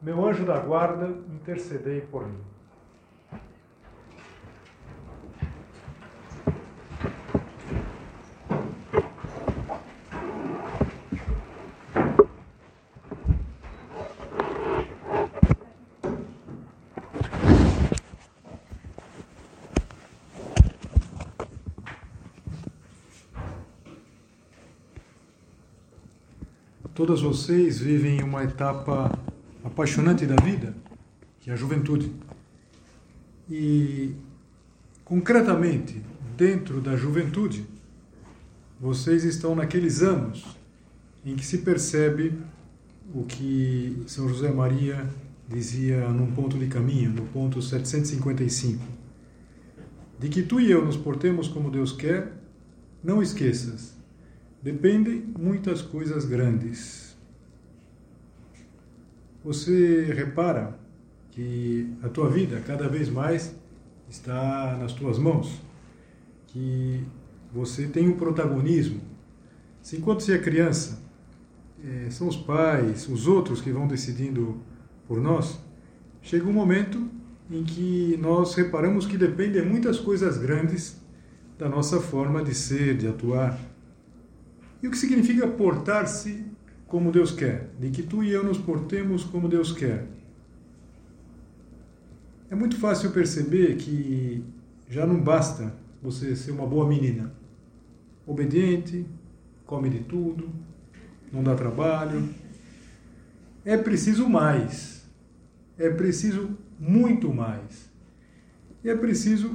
meu anjo da guarda, intercedei por mim. Todas vocês vivem uma etapa apaixonante da vida, que é a juventude. E, concretamente, dentro da juventude, vocês estão naqueles anos em que se percebe o que São José Maria dizia num ponto de caminho, no ponto 755. De que tu e eu nos portemos como Deus quer, não esqueças, dependem muitas coisas grandes. Você repara que a tua vida cada vez mais está nas tuas mãos, que você tem um protagonismo. Se enquanto você é criança, é, são os pais, os outros que vão decidindo por nós, chega um momento em que nós reparamos que dependem muitas coisas grandes da nossa forma de ser, de atuar. E o que significa portar-se como Deus quer? De que tu e eu nos portemos como Deus quer. É muito fácil perceber que já não basta você ser uma boa menina, obediente, come de tudo, não dá trabalho. É preciso mais. É preciso muito mais. E é preciso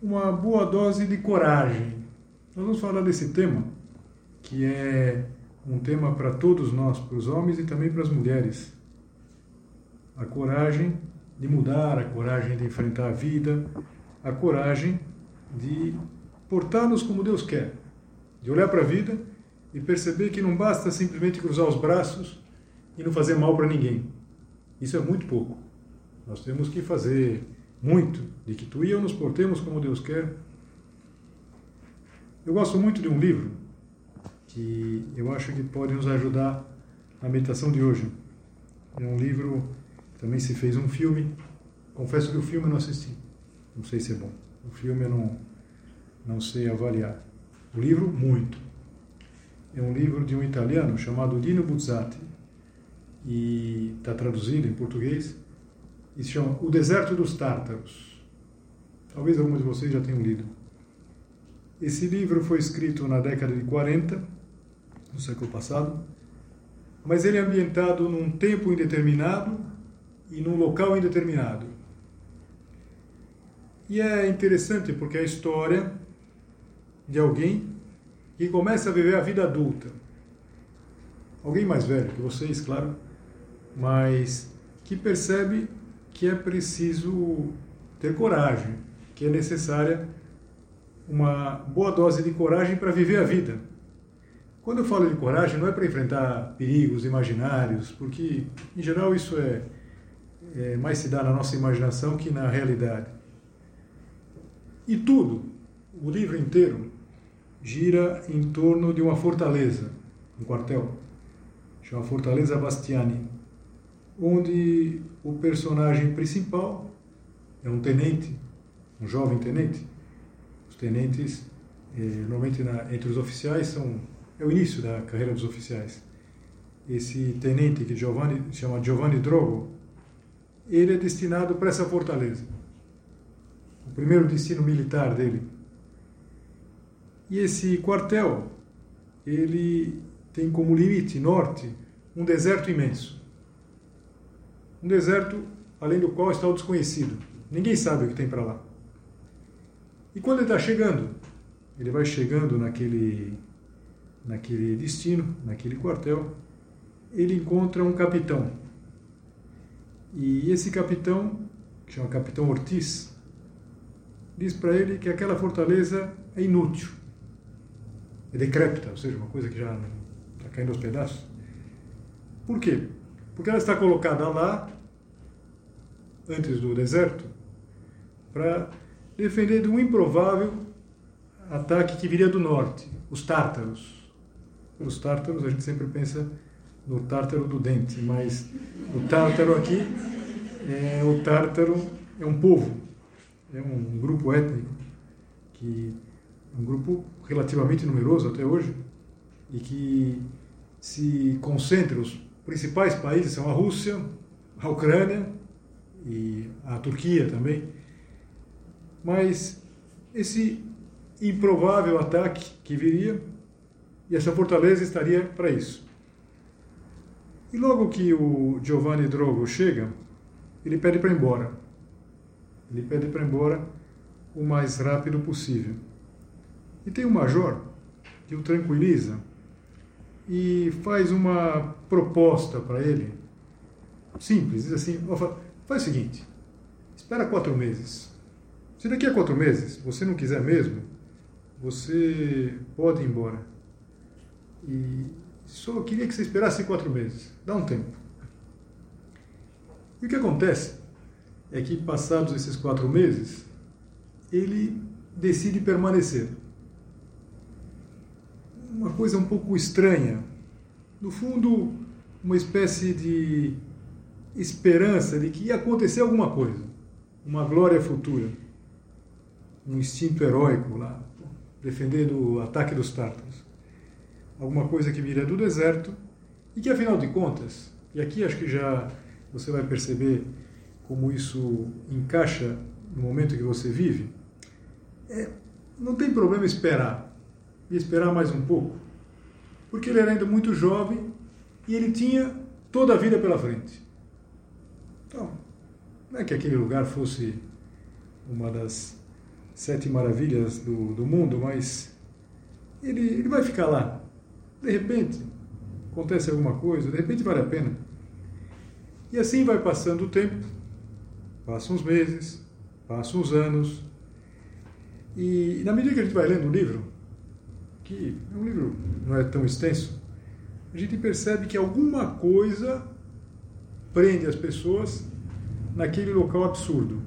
uma boa dose de coragem. Nós vamos falar desse tema que é um tema para todos nós, para os homens e também para as mulheres. A coragem de mudar, a coragem de enfrentar a vida, a coragem de portar-nos como Deus quer, de olhar para a vida e perceber que não basta simplesmente cruzar os braços e não fazer mal para ninguém. Isso é muito pouco. Nós temos que fazer muito de que tu e eu nos portemos como Deus quer. Eu gosto muito de um livro que eu acho que pode nos ajudar na meditação de hoje. É um livro, também se fez um filme. Confesso que o filme eu não assisti. Não sei se é bom. O filme eu não, não sei avaliar. O livro, muito. É um livro de um italiano chamado Dino Buzzati e está traduzido em português e se chama O Deserto dos Tártaros. Talvez alguns de vocês já tenham lido. Esse livro foi escrito na década de 40 do século passado, mas ele é ambientado num tempo indeterminado e num local indeterminado. E é interessante porque é a história de alguém que começa a viver a vida adulta. Alguém mais velho que vocês, claro, mas que percebe que é preciso ter coragem, que é necessária uma boa dose de coragem para viver a vida. Quando eu falo de coragem, não é para enfrentar perigos imaginários, porque, em geral, isso é, é mais se dá na nossa imaginação que na realidade. E tudo, o livro inteiro, gira em torno de uma fortaleza, um quartel, chama Fortaleza Bastiani, onde o personagem principal é um tenente, um jovem tenente. Os tenentes, eh, normalmente na, entre os oficiais, são é o início da carreira dos oficiais. Esse tenente que Giovanni chama Giovanni Drogo, ele é destinado para essa fortaleza. O primeiro destino militar dele. E esse quartel, ele tem como limite norte um deserto imenso. Um deserto além do qual está o desconhecido. Ninguém sabe o que tem para lá. E quando ele está chegando, ele vai chegando naquele naquele destino, naquele quartel, ele encontra um capitão. E esse capitão, que chama Capitão Ortiz, diz para ele que aquela fortaleza é inútil, é decrépita, ou seja, uma coisa que já está caindo aos pedaços. Por quê? Porque ela está colocada lá, antes do deserto, para defender de um improvável ataque que viria do norte, os tártaros. Os tártaros, a gente sempre pensa no tártaro do dente, mas o tártaro aqui é o tártaro é um povo, é um grupo étnico que um grupo relativamente numeroso até hoje e que se concentra os principais países são a Rússia, a Ucrânia e a Turquia também. Mas esse improvável ataque que viria, e essa fortaleza estaria para isso. E logo que o Giovanni Drogo chega, ele pede para ir embora. Ele pede para ir embora o mais rápido possível. E tem um major que o tranquiliza e faz uma proposta para ele, simples, diz assim, faz o seguinte, espera quatro meses. Se daqui a quatro meses você não quiser mesmo, você pode ir embora. E só queria que você esperasse quatro meses. Dá um tempo. E o que acontece é que, passados esses quatro meses, ele decide permanecer. Uma coisa um pouco estranha. No fundo, uma espécie de esperança de que ia acontecer alguma coisa, uma glória futura, um instinto heróico lá, defendendo o ataque dos tártaros. Alguma coisa que viria do deserto e que, afinal de contas, e aqui acho que já você vai perceber como isso encaixa no momento que você vive, é, não tem problema esperar, e esperar mais um pouco, porque ele era ainda muito jovem e ele tinha toda a vida pela frente. Então, não é que aquele lugar fosse uma das sete maravilhas do, do mundo, mas ele, ele vai ficar lá. De repente, acontece alguma coisa, de repente vale a pena. E assim vai passando o tempo, passam os meses, passam os anos, e na medida que a gente vai lendo o livro, que é um livro não é tão extenso, a gente percebe que alguma coisa prende as pessoas naquele local absurdo.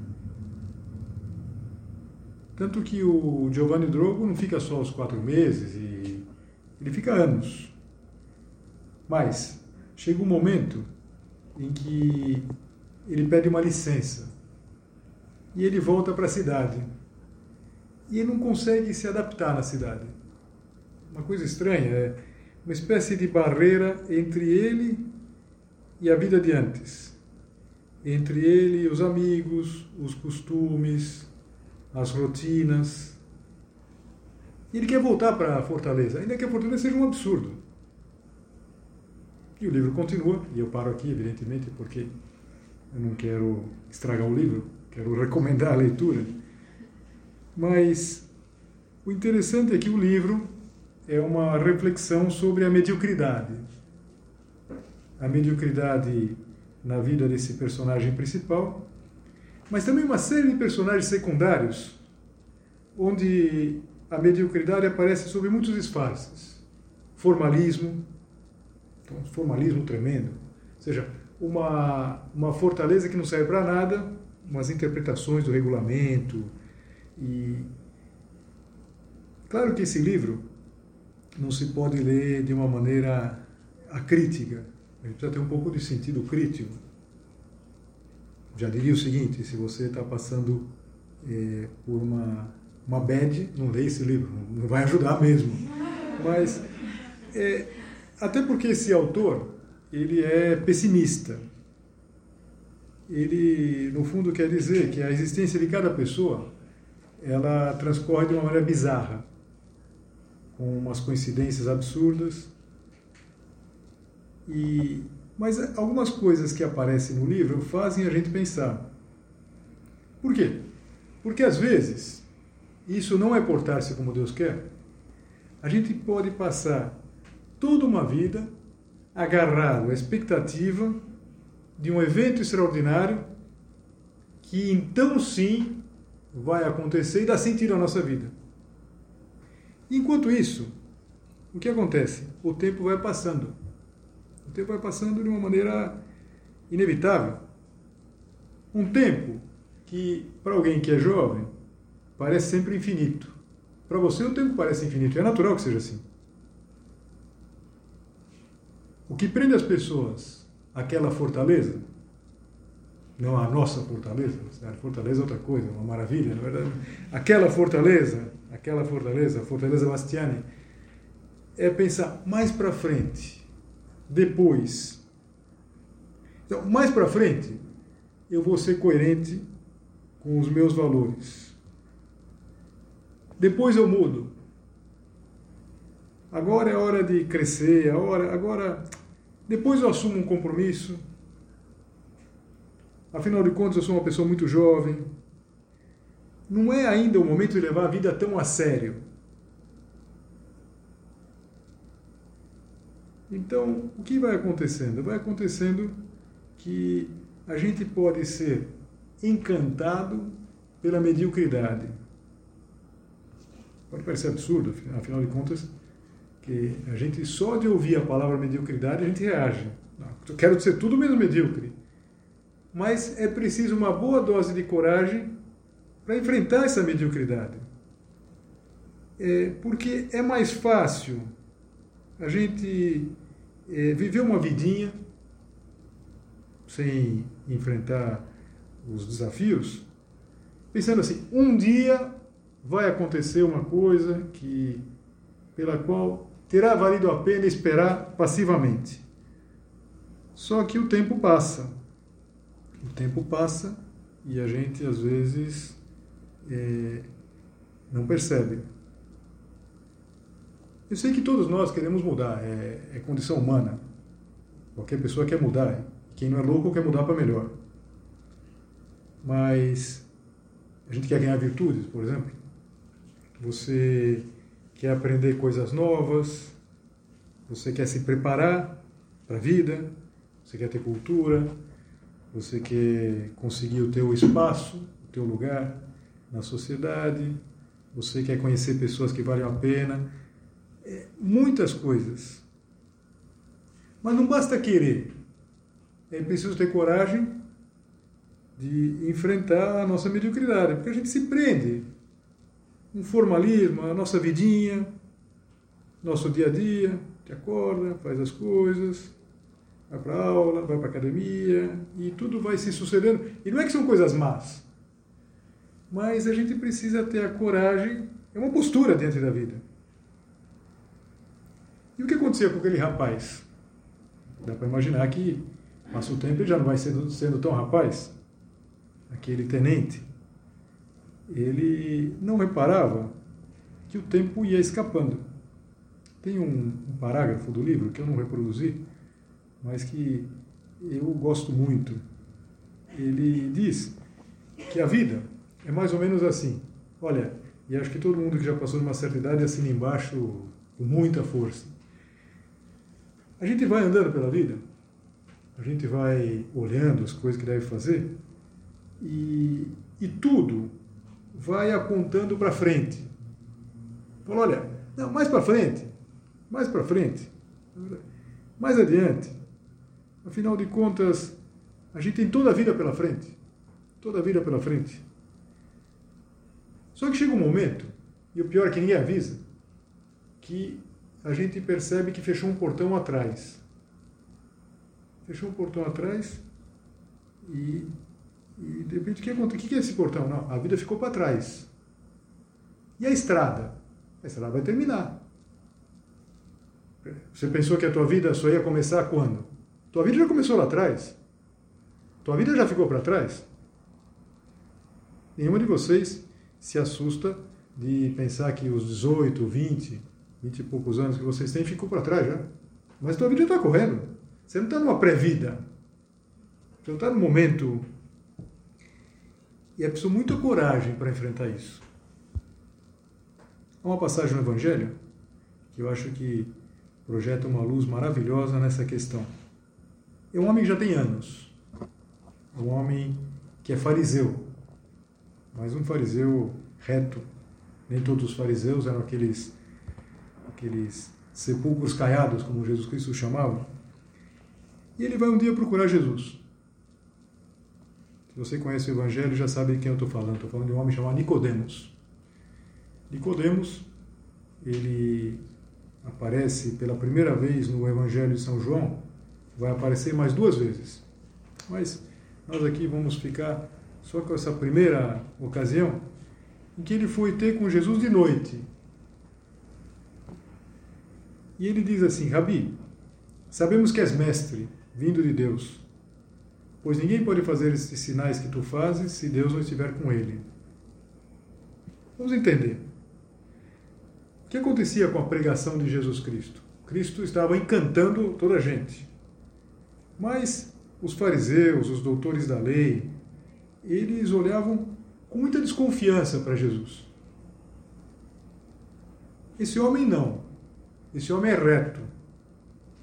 Tanto que o Giovanni Drogo não fica só os quatro meses, e ele fica anos. Mas chega um momento em que ele pede uma licença e ele volta para a cidade. E ele não consegue se adaptar na cidade. Uma coisa estranha, é uma espécie de barreira entre ele e a vida de antes. Entre ele e os amigos, os costumes, as rotinas. E ele quer voltar para Fortaleza, ainda que a Fortaleza seja um absurdo. E o livro continua, e eu paro aqui, evidentemente, porque eu não quero estragar o livro, quero recomendar a leitura. Mas o interessante é que o livro é uma reflexão sobre a mediocridade. A mediocridade na vida desse personagem principal mas também uma série de personagens secundários, onde a mediocridade aparece sob muitos disfarces. Formalismo, então, formalismo tremendo, ou seja, uma, uma fortaleza que não serve para nada, umas interpretações do regulamento. E claro que esse livro não se pode ler de uma maneira acrítica, gente precisa ter um pouco de sentido crítico já diria o seguinte: se você está passando é, por uma, uma bad, não leia esse livro, não vai ajudar mesmo. Mas, é, até porque esse autor, ele é pessimista. Ele, no fundo, quer dizer que a existência de cada pessoa, ela transcorre de uma maneira bizarra, com umas coincidências absurdas. E mas algumas coisas que aparecem no livro fazem a gente pensar. Por quê? Porque às vezes, isso não é portar-se como Deus quer. A gente pode passar toda uma vida agarrado à expectativa de um evento extraordinário que então sim vai acontecer e dá sentido à nossa vida. Enquanto isso, o que acontece? O tempo vai passando. O tempo vai passando de uma maneira inevitável. Um tempo que, para alguém que é jovem, parece sempre infinito. Para você, o tempo parece infinito. É natural que seja assim. O que prende as pessoas àquela fortaleza, não a nossa fortaleza, a fortaleza é outra coisa, uma maravilha, na verdade. Aquela fortaleza, aquela fortaleza, a fortaleza Bastiani, é pensar mais para frente, depois. Então, mais para frente, eu vou ser coerente com os meus valores. Depois eu mudo. Agora é hora de crescer, agora, agora depois eu assumo um compromisso. Afinal de contas, eu sou uma pessoa muito jovem. Não é ainda o momento de levar a vida tão a sério. Então, o que vai acontecendo? Vai acontecendo que a gente pode ser encantado pela mediocridade. Pode parecer absurdo, afinal de contas, que a gente só de ouvir a palavra mediocridade a gente reage. Eu quero ser tudo menos medíocre. Mas é preciso uma boa dose de coragem para enfrentar essa mediocridade. É, porque é mais fácil a gente é, viver uma vidinha sem enfrentar os desafios, pensando assim: um dia vai acontecer uma coisa que pela qual terá valido a pena esperar passivamente. Só que o tempo passa. O tempo passa e a gente às vezes é, não percebe. Eu sei que todos nós queremos mudar, é, é condição humana. Qualquer pessoa quer mudar. Quem não é louco quer mudar para melhor. Mas a gente quer ganhar virtudes, por exemplo. Você quer aprender coisas novas, você quer se preparar para a vida, você quer ter cultura, você quer conseguir o teu espaço, o teu lugar na sociedade, você quer conhecer pessoas que valem a pena, é, muitas coisas. Mas não basta querer, é preciso ter coragem de enfrentar a nossa mediocridade, porque a gente se prende um formalismo, a nossa vidinha, nosso dia a dia, te acorda, faz as coisas, vai para aula, vai para academia, e tudo vai se sucedendo. E não é que são coisas más, mas a gente precisa ter a coragem, é uma postura diante da vida. E o que acontecia com aquele rapaz? Dá para imaginar que passa o tempo e já não vai sendo, sendo tão rapaz. Aquele tenente ele não reparava que o tempo ia escapando. Tem um, parágrafo do livro que eu não reproduzi, mas que eu gosto muito. Ele diz que a vida é mais ou menos assim. Olha, e acho que todo mundo que já passou de uma certa idade assina embaixo com muita força. A gente vai andando pela vida, a gente vai olhando as coisas que deve fazer, e, e tudo vai apontando para frente. Fala, olha, não, mais para frente, mais para frente, mais adiante. Afinal de contas, a gente tem toda a vida pela frente. Toda a vida pela frente. Só que chega um momento, e o pior é que ninguém avisa, que a gente percebe que fechou um portão atrás. Fechou um portão atrás e e de repente o que acontece? O que é esse portão? Não, a vida ficou para trás. E a estrada? A estrada vai terminar. Você pensou que a tua vida só ia começar quando? Tua vida já começou lá atrás. Tua vida já ficou para trás. Nenhuma de vocês se assusta de pensar que os 18, 20, 20 e poucos anos que vocês têm ficou para trás já. Mas tua vida está correndo. Você não está numa pré-vida. Você não está no momento e é preciso muita coragem para enfrentar isso. Há uma passagem no Evangelho que eu acho que projeta uma luz maravilhosa nessa questão. É um homem que já tem anos. um homem que é fariseu, mas um fariseu reto. Nem todos os fariseus eram aqueles, aqueles sepulcros caiados, como Jesus Cristo chamava. E ele vai um dia procurar Jesus. Se você conhece o Evangelho, já sabe de quem eu estou falando. Estou falando de um homem chamado Nicodemos. Nicodemos, ele aparece pela primeira vez no Evangelho de São João, vai aparecer mais duas vezes. Mas nós aqui vamos ficar só com essa primeira ocasião em que ele foi ter com Jesus de noite. E ele diz assim: Rabi, sabemos que és mestre, vindo de Deus, pois ninguém pode fazer esses sinais que tu fazes se Deus não estiver com ele. Vamos entender. O que acontecia com a pregação de Jesus Cristo? Cristo estava encantando toda a gente. Mas os fariseus, os doutores da lei, eles olhavam com muita desconfiança para Jesus. Esse homem não. Esse homem é reto.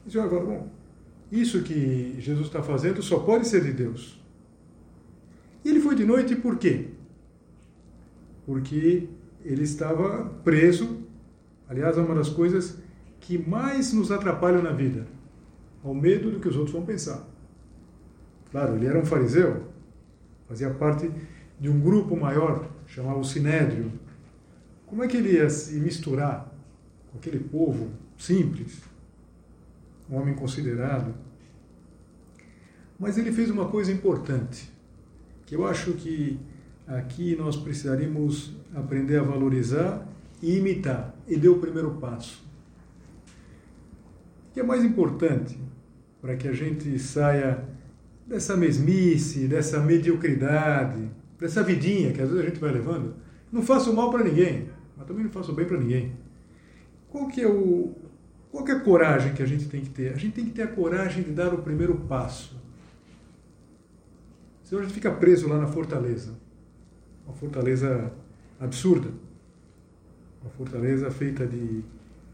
Esse homem agora, bom, isso que Jesus está fazendo só pode ser de Deus. E ele foi de noite por quê? Porque ele estava preso. Aliás, é uma das coisas que mais nos atrapalham na vida, ao medo do que os outros vão pensar. Claro, ele era um fariseu, fazia parte de um grupo maior, chamado Sinédrio. Como é que ele ia se misturar com aquele povo simples? Um homem considerado. Mas ele fez uma coisa importante, que eu acho que aqui nós precisaríamos aprender a valorizar e imitar. E deu o primeiro passo. O que é mais importante para que a gente saia dessa mesmice, dessa mediocridade, dessa vidinha que às vezes a gente vai levando. Não faço mal para ninguém, mas também não faço bem para ninguém. Qual que é o qual é a coragem que a gente tem que ter? A gente tem que ter a coragem de dar o primeiro passo. Senão a gente fica preso lá na fortaleza. Uma fortaleza absurda. Uma fortaleza feita de,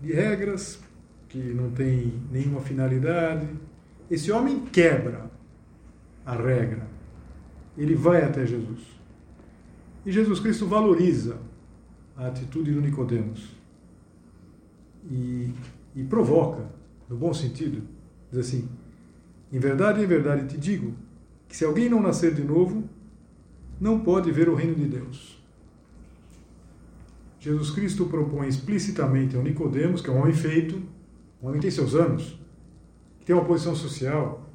de regras que não tem nenhuma finalidade. Esse homem quebra a regra. Ele vai até Jesus. E Jesus Cristo valoriza a atitude do Nicodemos. E, e provoca, no bom sentido, diz assim: Em verdade, em verdade te digo que se alguém não nascer de novo, não pode ver o reino de Deus. Jesus Cristo propõe explicitamente ao Nicodemos, que é um homem feito, um homem tem seus anos, que tem uma posição social,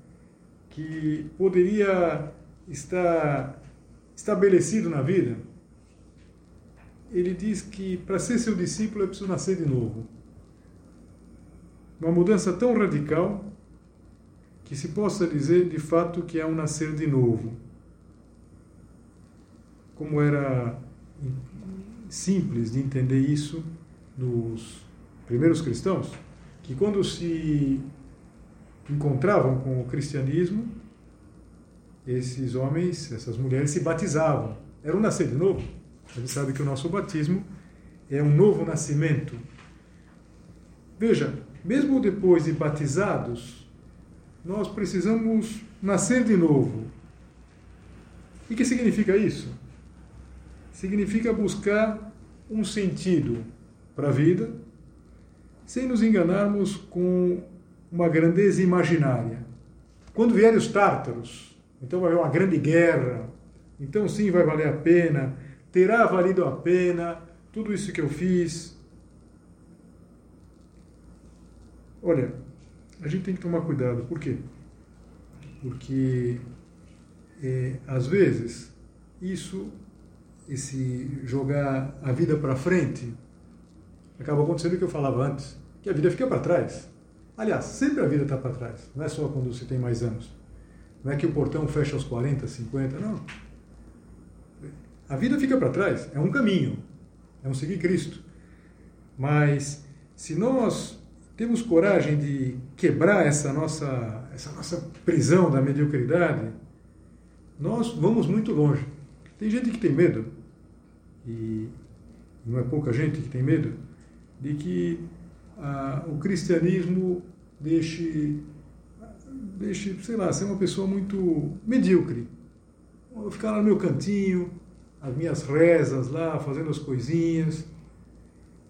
que poderia estar estabelecido na vida, ele diz que para ser seu discípulo é preciso nascer de novo. Uma mudança tão radical que se possa dizer de fato que é um nascer de novo. Como era simples de entender isso nos primeiros cristãos, que quando se encontravam com o cristianismo, esses homens, essas mulheres se batizavam. Era um nascer de novo. A gente sabe que o nosso batismo é um novo nascimento. Veja, mesmo depois de batizados, nós precisamos nascer de novo. E o que significa isso? Significa buscar um sentido para a vida, sem nos enganarmos com uma grandeza imaginária. Quando vierem os tártaros, então vai haver uma grande guerra, então sim vai valer a pena, terá valido a pena tudo isso que eu fiz. Olha, a gente tem que tomar cuidado, por quê? Porque é, às vezes isso, esse jogar a vida para frente, acaba acontecendo o que eu falava antes, que a vida fica para trás. Aliás, sempre a vida está para trás, não é só quando você tem mais anos. Não é que o portão fecha aos 40, 50, não. A vida fica para trás, é um caminho, é um seguir Cristo. Mas se nós temos coragem de quebrar essa nossa, essa nossa prisão da mediocridade, nós vamos muito longe. Tem gente que tem medo, e não é pouca gente que tem medo, de que ah, o cristianismo deixe, deixe, sei lá, ser uma pessoa muito medíocre. Ficar lá no meu cantinho, as minhas rezas lá, fazendo as coisinhas.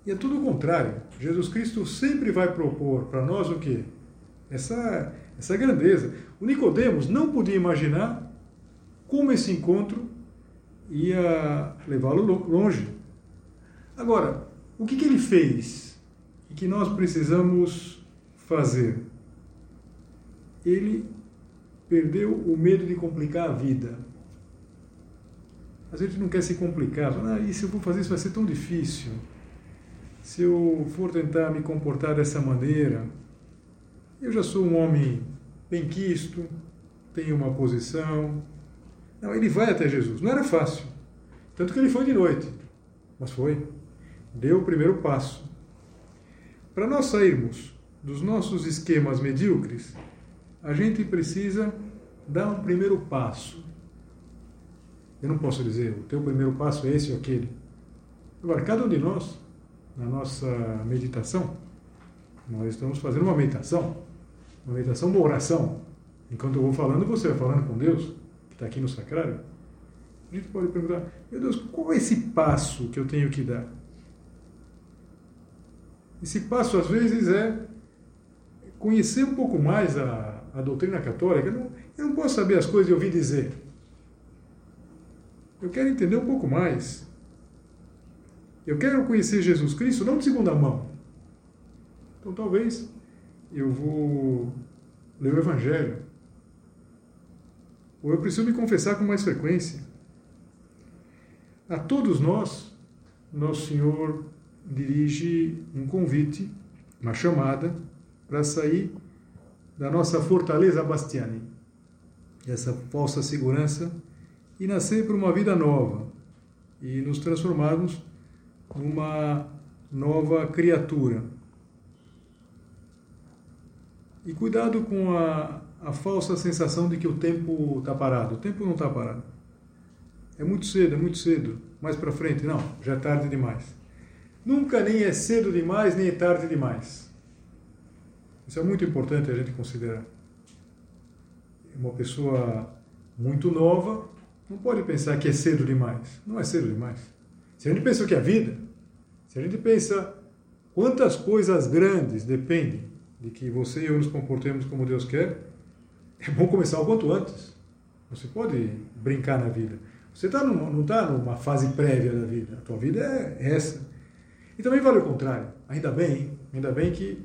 E é tudo o contrário. Jesus Cristo sempre vai propor para nós o quê? Essa, essa grandeza. O Nicodemos não podia imaginar como esse encontro ia levá-lo longe. Agora, o que, que ele fez e que nós precisamos fazer? Ele perdeu o medo de complicar a vida. A gente não quer se complicar. Ah, e se eu for fazer isso vai ser tão difícil. Se eu for tentar me comportar dessa maneira, eu já sou um homem benquisto, tenho uma posição. Não, ele vai até Jesus. Não era fácil. Tanto que ele foi de noite. Mas foi. Deu o primeiro passo. Para nós sairmos dos nossos esquemas medíocres, a gente precisa dar um primeiro passo. Eu não posso dizer, o teu primeiro passo é esse ou aquele. Agora, cada um de nós, na nossa meditação, nós estamos fazendo uma meditação, uma meditação, uma oração. Enquanto eu vou falando, você vai falando com Deus, que está aqui no sacrário. A gente pode perguntar, meu Deus, qual é esse passo que eu tenho que dar? Esse passo, às vezes, é conhecer um pouco mais a, a doutrina católica. Eu não, eu não posso saber as coisas e ouvir dizer. Eu quero entender um pouco mais. Eu quero conhecer Jesus Cristo não de segunda mão. Então talvez eu vou ler o Evangelho. Ou eu preciso me confessar com mais frequência. A todos nós, Nosso Senhor dirige um convite, uma chamada, para sair da nossa fortaleza Bastiani, essa falsa segurança e nascer para uma vida nova e nos transformarmos numa nova criatura. E cuidado com a, a falsa sensação de que o tempo está parado. O tempo não está parado. É muito cedo, é muito cedo. Mais para frente, não, já é tarde demais. Nunca nem é cedo demais, nem é tarde demais. Isso é muito importante a gente considerar. Uma pessoa muito nova não pode pensar que é cedo demais. Não é cedo demais. Se a gente pensa que é vida, se a gente pensa quantas coisas grandes dependem de que você e eu nos comportemos como Deus quer, é bom começar o quanto antes. Você pode brincar na vida. Você tá não está numa fase prévia da vida. A tua vida é essa. E também vale o contrário. Ainda bem, ainda bem que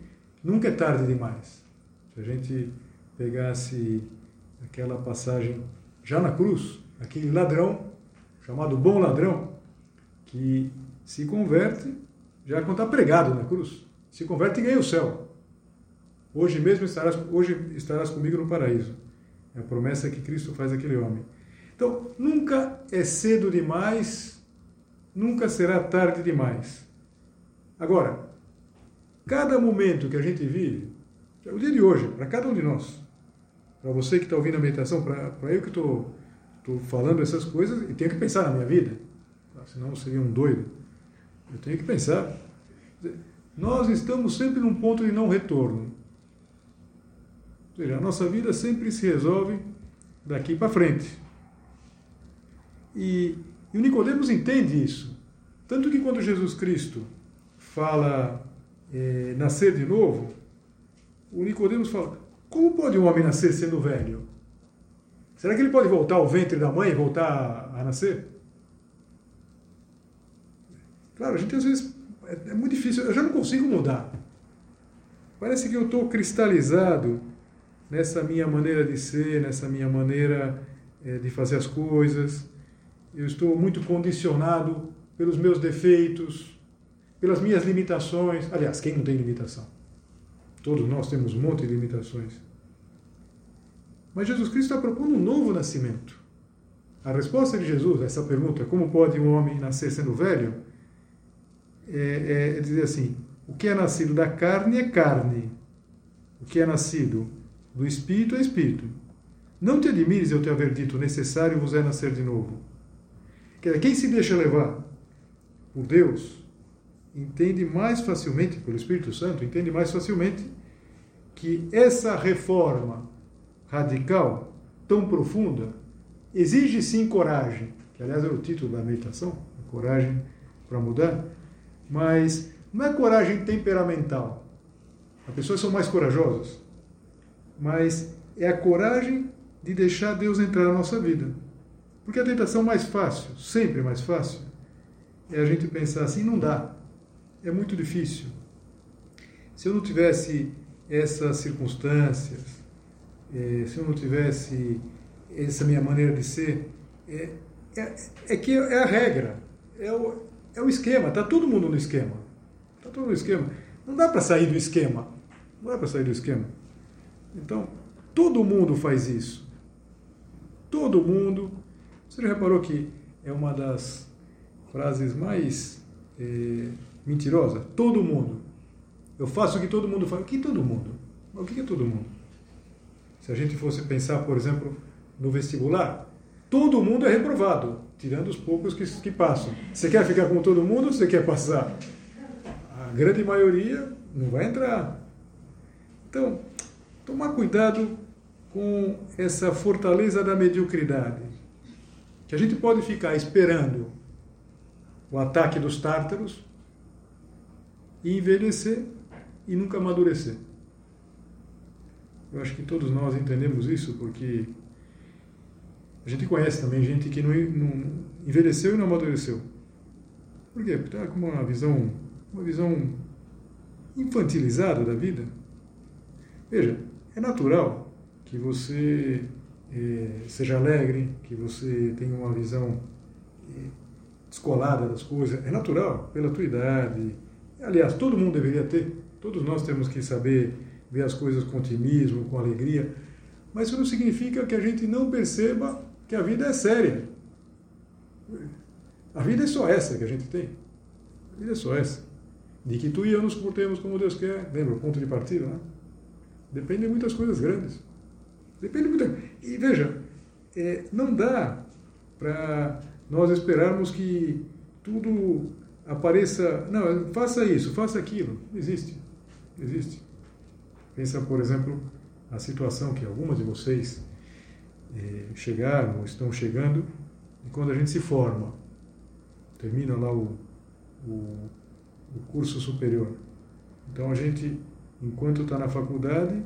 nunca é tarde demais. Se a gente pegasse aquela passagem já na cruz, aquele ladrão, chamado bom ladrão, que se converte, já quando está pregado na cruz, se converte e ganha o céu. Hoje mesmo estarás, hoje estarás comigo no paraíso. É a promessa que Cristo faz àquele homem. Então, nunca é cedo demais, nunca será tarde demais. Agora, cada momento que a gente vive, é o dia de hoje, para cada um de nós, para você que está ouvindo a meditação, para eu que estou falando essas coisas, e tenho que pensar na minha vida, senão eu seria um doido. Eu tenho que pensar. Nós estamos sempre num ponto de não retorno. Ou seja, a nossa vida sempre se resolve daqui para frente. E, e o Nicodemos entende isso. Tanto que quando Jesus Cristo fala é, nascer de novo, o Nicodemos fala: como pode um homem nascer sendo velho? Será que ele pode voltar ao ventre da mãe e voltar a nascer? Claro, a gente às vezes é, é muito difícil, eu já não consigo mudar. Parece que eu estou cristalizado nessa minha maneira de ser, nessa minha maneira é, de fazer as coisas eu estou muito condicionado pelos meus defeitos, pelas minhas limitações. Aliás, quem não tem limitação? Todos nós temos um monte de limitações. Mas Jesus Cristo está propondo um novo nascimento. A resposta de Jesus a essa pergunta, como pode um homem nascer sendo velho, é, é dizer assim: o que é nascido da carne é carne, o que é nascido do espírito é espírito. Não te admires eu te haver dito, necessário vos é nascer de novo. Quem se deixa levar por Deus entende mais facilmente, pelo Espírito Santo, entende mais facilmente que essa reforma radical, tão profunda, exige sim coragem, que aliás é o título da meditação, coragem para mudar, mas não é coragem temperamental. As pessoas são mais corajosas, mas é a coragem de deixar Deus entrar na nossa vida. Porque a tentação mais fácil, sempre mais fácil, é a gente pensar assim: não dá, é muito difícil. Se eu não tivesse essas circunstâncias, é, se eu não tivesse essa minha maneira de ser, é, é, é que é a regra, é o, é o esquema, está todo mundo no esquema. Está todo no esquema. Não dá para sair do esquema. Não dá para sair do esquema. Então, todo mundo faz isso. Todo mundo. Você já reparou que é uma das frases mais é, mentirosas? Todo mundo. Eu faço o que todo mundo faz. O que todo mundo? O que é todo mundo? Se a gente fosse pensar, por exemplo, no vestibular, todo mundo é reprovado, tirando os poucos que, que passam. Você quer ficar com todo mundo ou você quer passar? A grande maioria não vai entrar. Então, tomar cuidado com essa fortaleza da mediocridade. Que a gente pode ficar esperando o ataque dos tártaros e envelhecer e nunca amadurecer. Eu acho que todos nós entendemos isso porque a gente conhece também gente que não, não envelheceu e não amadureceu. Por quê? Porque está com uma visão, uma visão infantilizada da vida. Veja, é natural que você é, seja alegre, que você tenha uma visão é, descolada das coisas. É natural, pela tua idade. Aliás, todo mundo deveria ter. Todos nós temos que saber ver as coisas com otimismo, com alegria. Mas isso não significa que a gente não perceba que a vida é séria. A vida é só essa que a gente tem. A vida é só essa. De que tu e eu nos comportemos como Deus quer. Lembra o ponto de partida, né? Depende de muitas coisas grandes. Depende muito. E veja, é, não dá para nós esperarmos que tudo apareça. Não, faça isso, faça aquilo. Existe. Existe. Pensa, por exemplo, a situação que algumas de vocês chegaram ou estão chegando e quando a gente se forma, termina lá o, o, o curso superior. Então a gente, enquanto está na faculdade,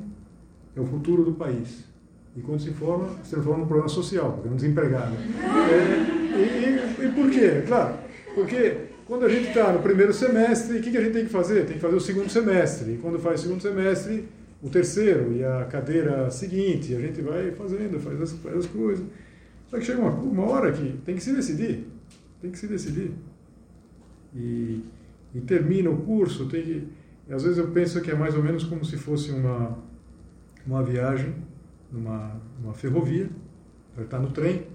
é o futuro do país. E quando se forma, se transforma num problema social, porque é um desempregado. É, e, e, e, por quê? Claro, porque quando a gente está no primeiro semestre, o que, que a gente tem que fazer? Tem que fazer o segundo semestre. E quando faz o segundo semestre, o terceiro e a cadeira seguinte, a gente vai fazendo, faz as, faz as coisas. Só que chega uma, uma hora que tem que se decidir. Tem que se decidir. E, e termina o curso, tem que. Às vezes eu penso que é mais ou menos como se fosse uma, uma viagem numa, numa ferrovia, vai estar no trem,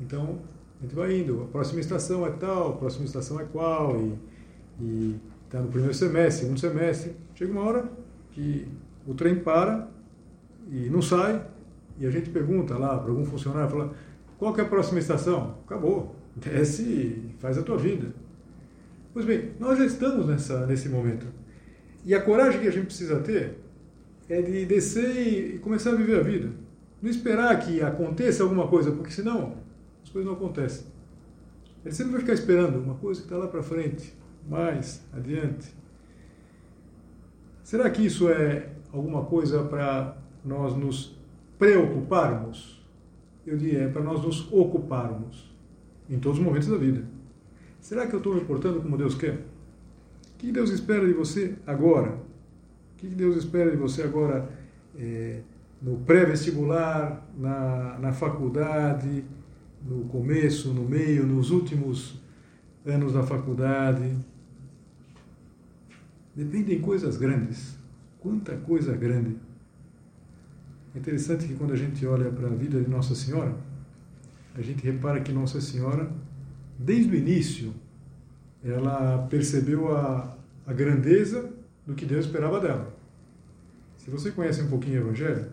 então a gente vai indo, a próxima estação é tal, a próxima estação é qual, e está no primeiro semestre, segundo semestre, chega uma hora que o trem para e não sai, e a gente pergunta lá para algum funcionário, fala, qual que é a próxima estação? Acabou, desce e faz a tua vida. Pois bem, nós já estamos nessa, nesse momento. E a coragem que a gente precisa ter é de descer e começar a viver a vida. Não esperar que aconteça alguma coisa, porque senão as coisas não acontecem. Ele sempre vai ficar esperando uma coisa que está lá para frente, mais adiante. Será que isso é alguma coisa para nós nos preocuparmos? Eu diria, é para nós nos ocuparmos em todos os momentos da vida. Será que eu estou me portando como Deus quer? O que Deus espera de você agora? O que Deus espera de você agora é, no pré-vestibular, na, na faculdade, no começo, no meio, nos últimos anos da faculdade? Dependem coisas grandes. Quanta coisa grande. É interessante que quando a gente olha para a vida de Nossa Senhora, a gente repara que Nossa Senhora, desde o início, ela percebeu a, a grandeza do que Deus esperava dela. Se você conhece um pouquinho o Evangelho,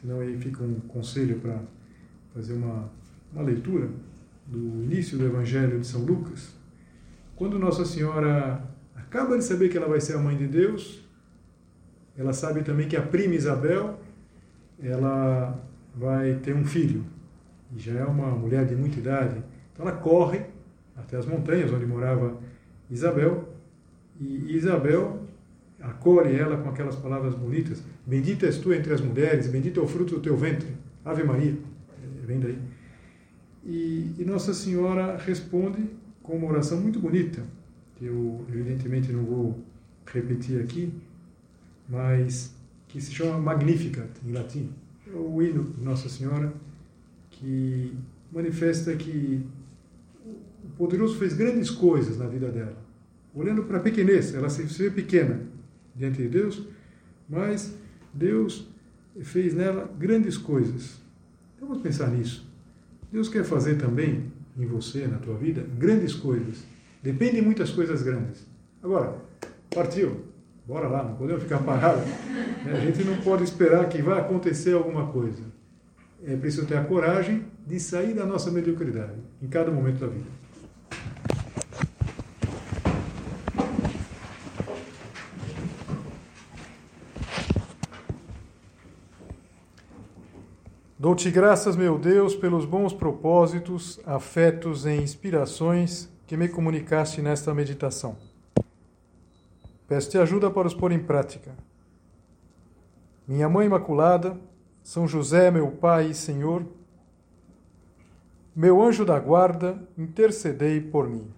senão aí fica um conselho para fazer uma, uma leitura do início do Evangelho de São Lucas, quando Nossa Senhora acaba de saber que ela vai ser a mãe de Deus, ela sabe também que a prima Isabel ela vai ter um filho. e já é uma mulher de muita idade. Então ela corre até as montanhas onde morava Isabel, e Isabel acolhe ela com aquelas palavras bonitas: Bendita és tu entre as mulheres, bendito é o fruto do teu ventre. Ave Maria. É, vem daí. E, e Nossa Senhora responde com uma oração muito bonita, que eu evidentemente não vou repetir aqui, mas que se chama Magnificat em latim. É o hino de Nossa Senhora que manifesta que o poderoso fez grandes coisas na vida dela. Olhando para a pequenez, ela se vê pequena diante de Deus, mas Deus fez nela grandes coisas. Então vamos pensar nisso. Deus quer fazer também em você, na tua vida, grandes coisas. Depende de muitas coisas grandes. Agora, partiu. Bora lá, não podemos ficar parados. A gente não pode esperar que vai acontecer alguma coisa. É preciso ter a coragem de sair da nossa mediocridade em cada momento da vida. Dou-te graças, meu Deus, pelos bons propósitos, afetos e inspirações que me comunicaste nesta meditação. Peço-te ajuda para os pôr em prática. Minha Mãe Imaculada, São José, meu Pai e Senhor, meu anjo da guarda, intercedei por mim.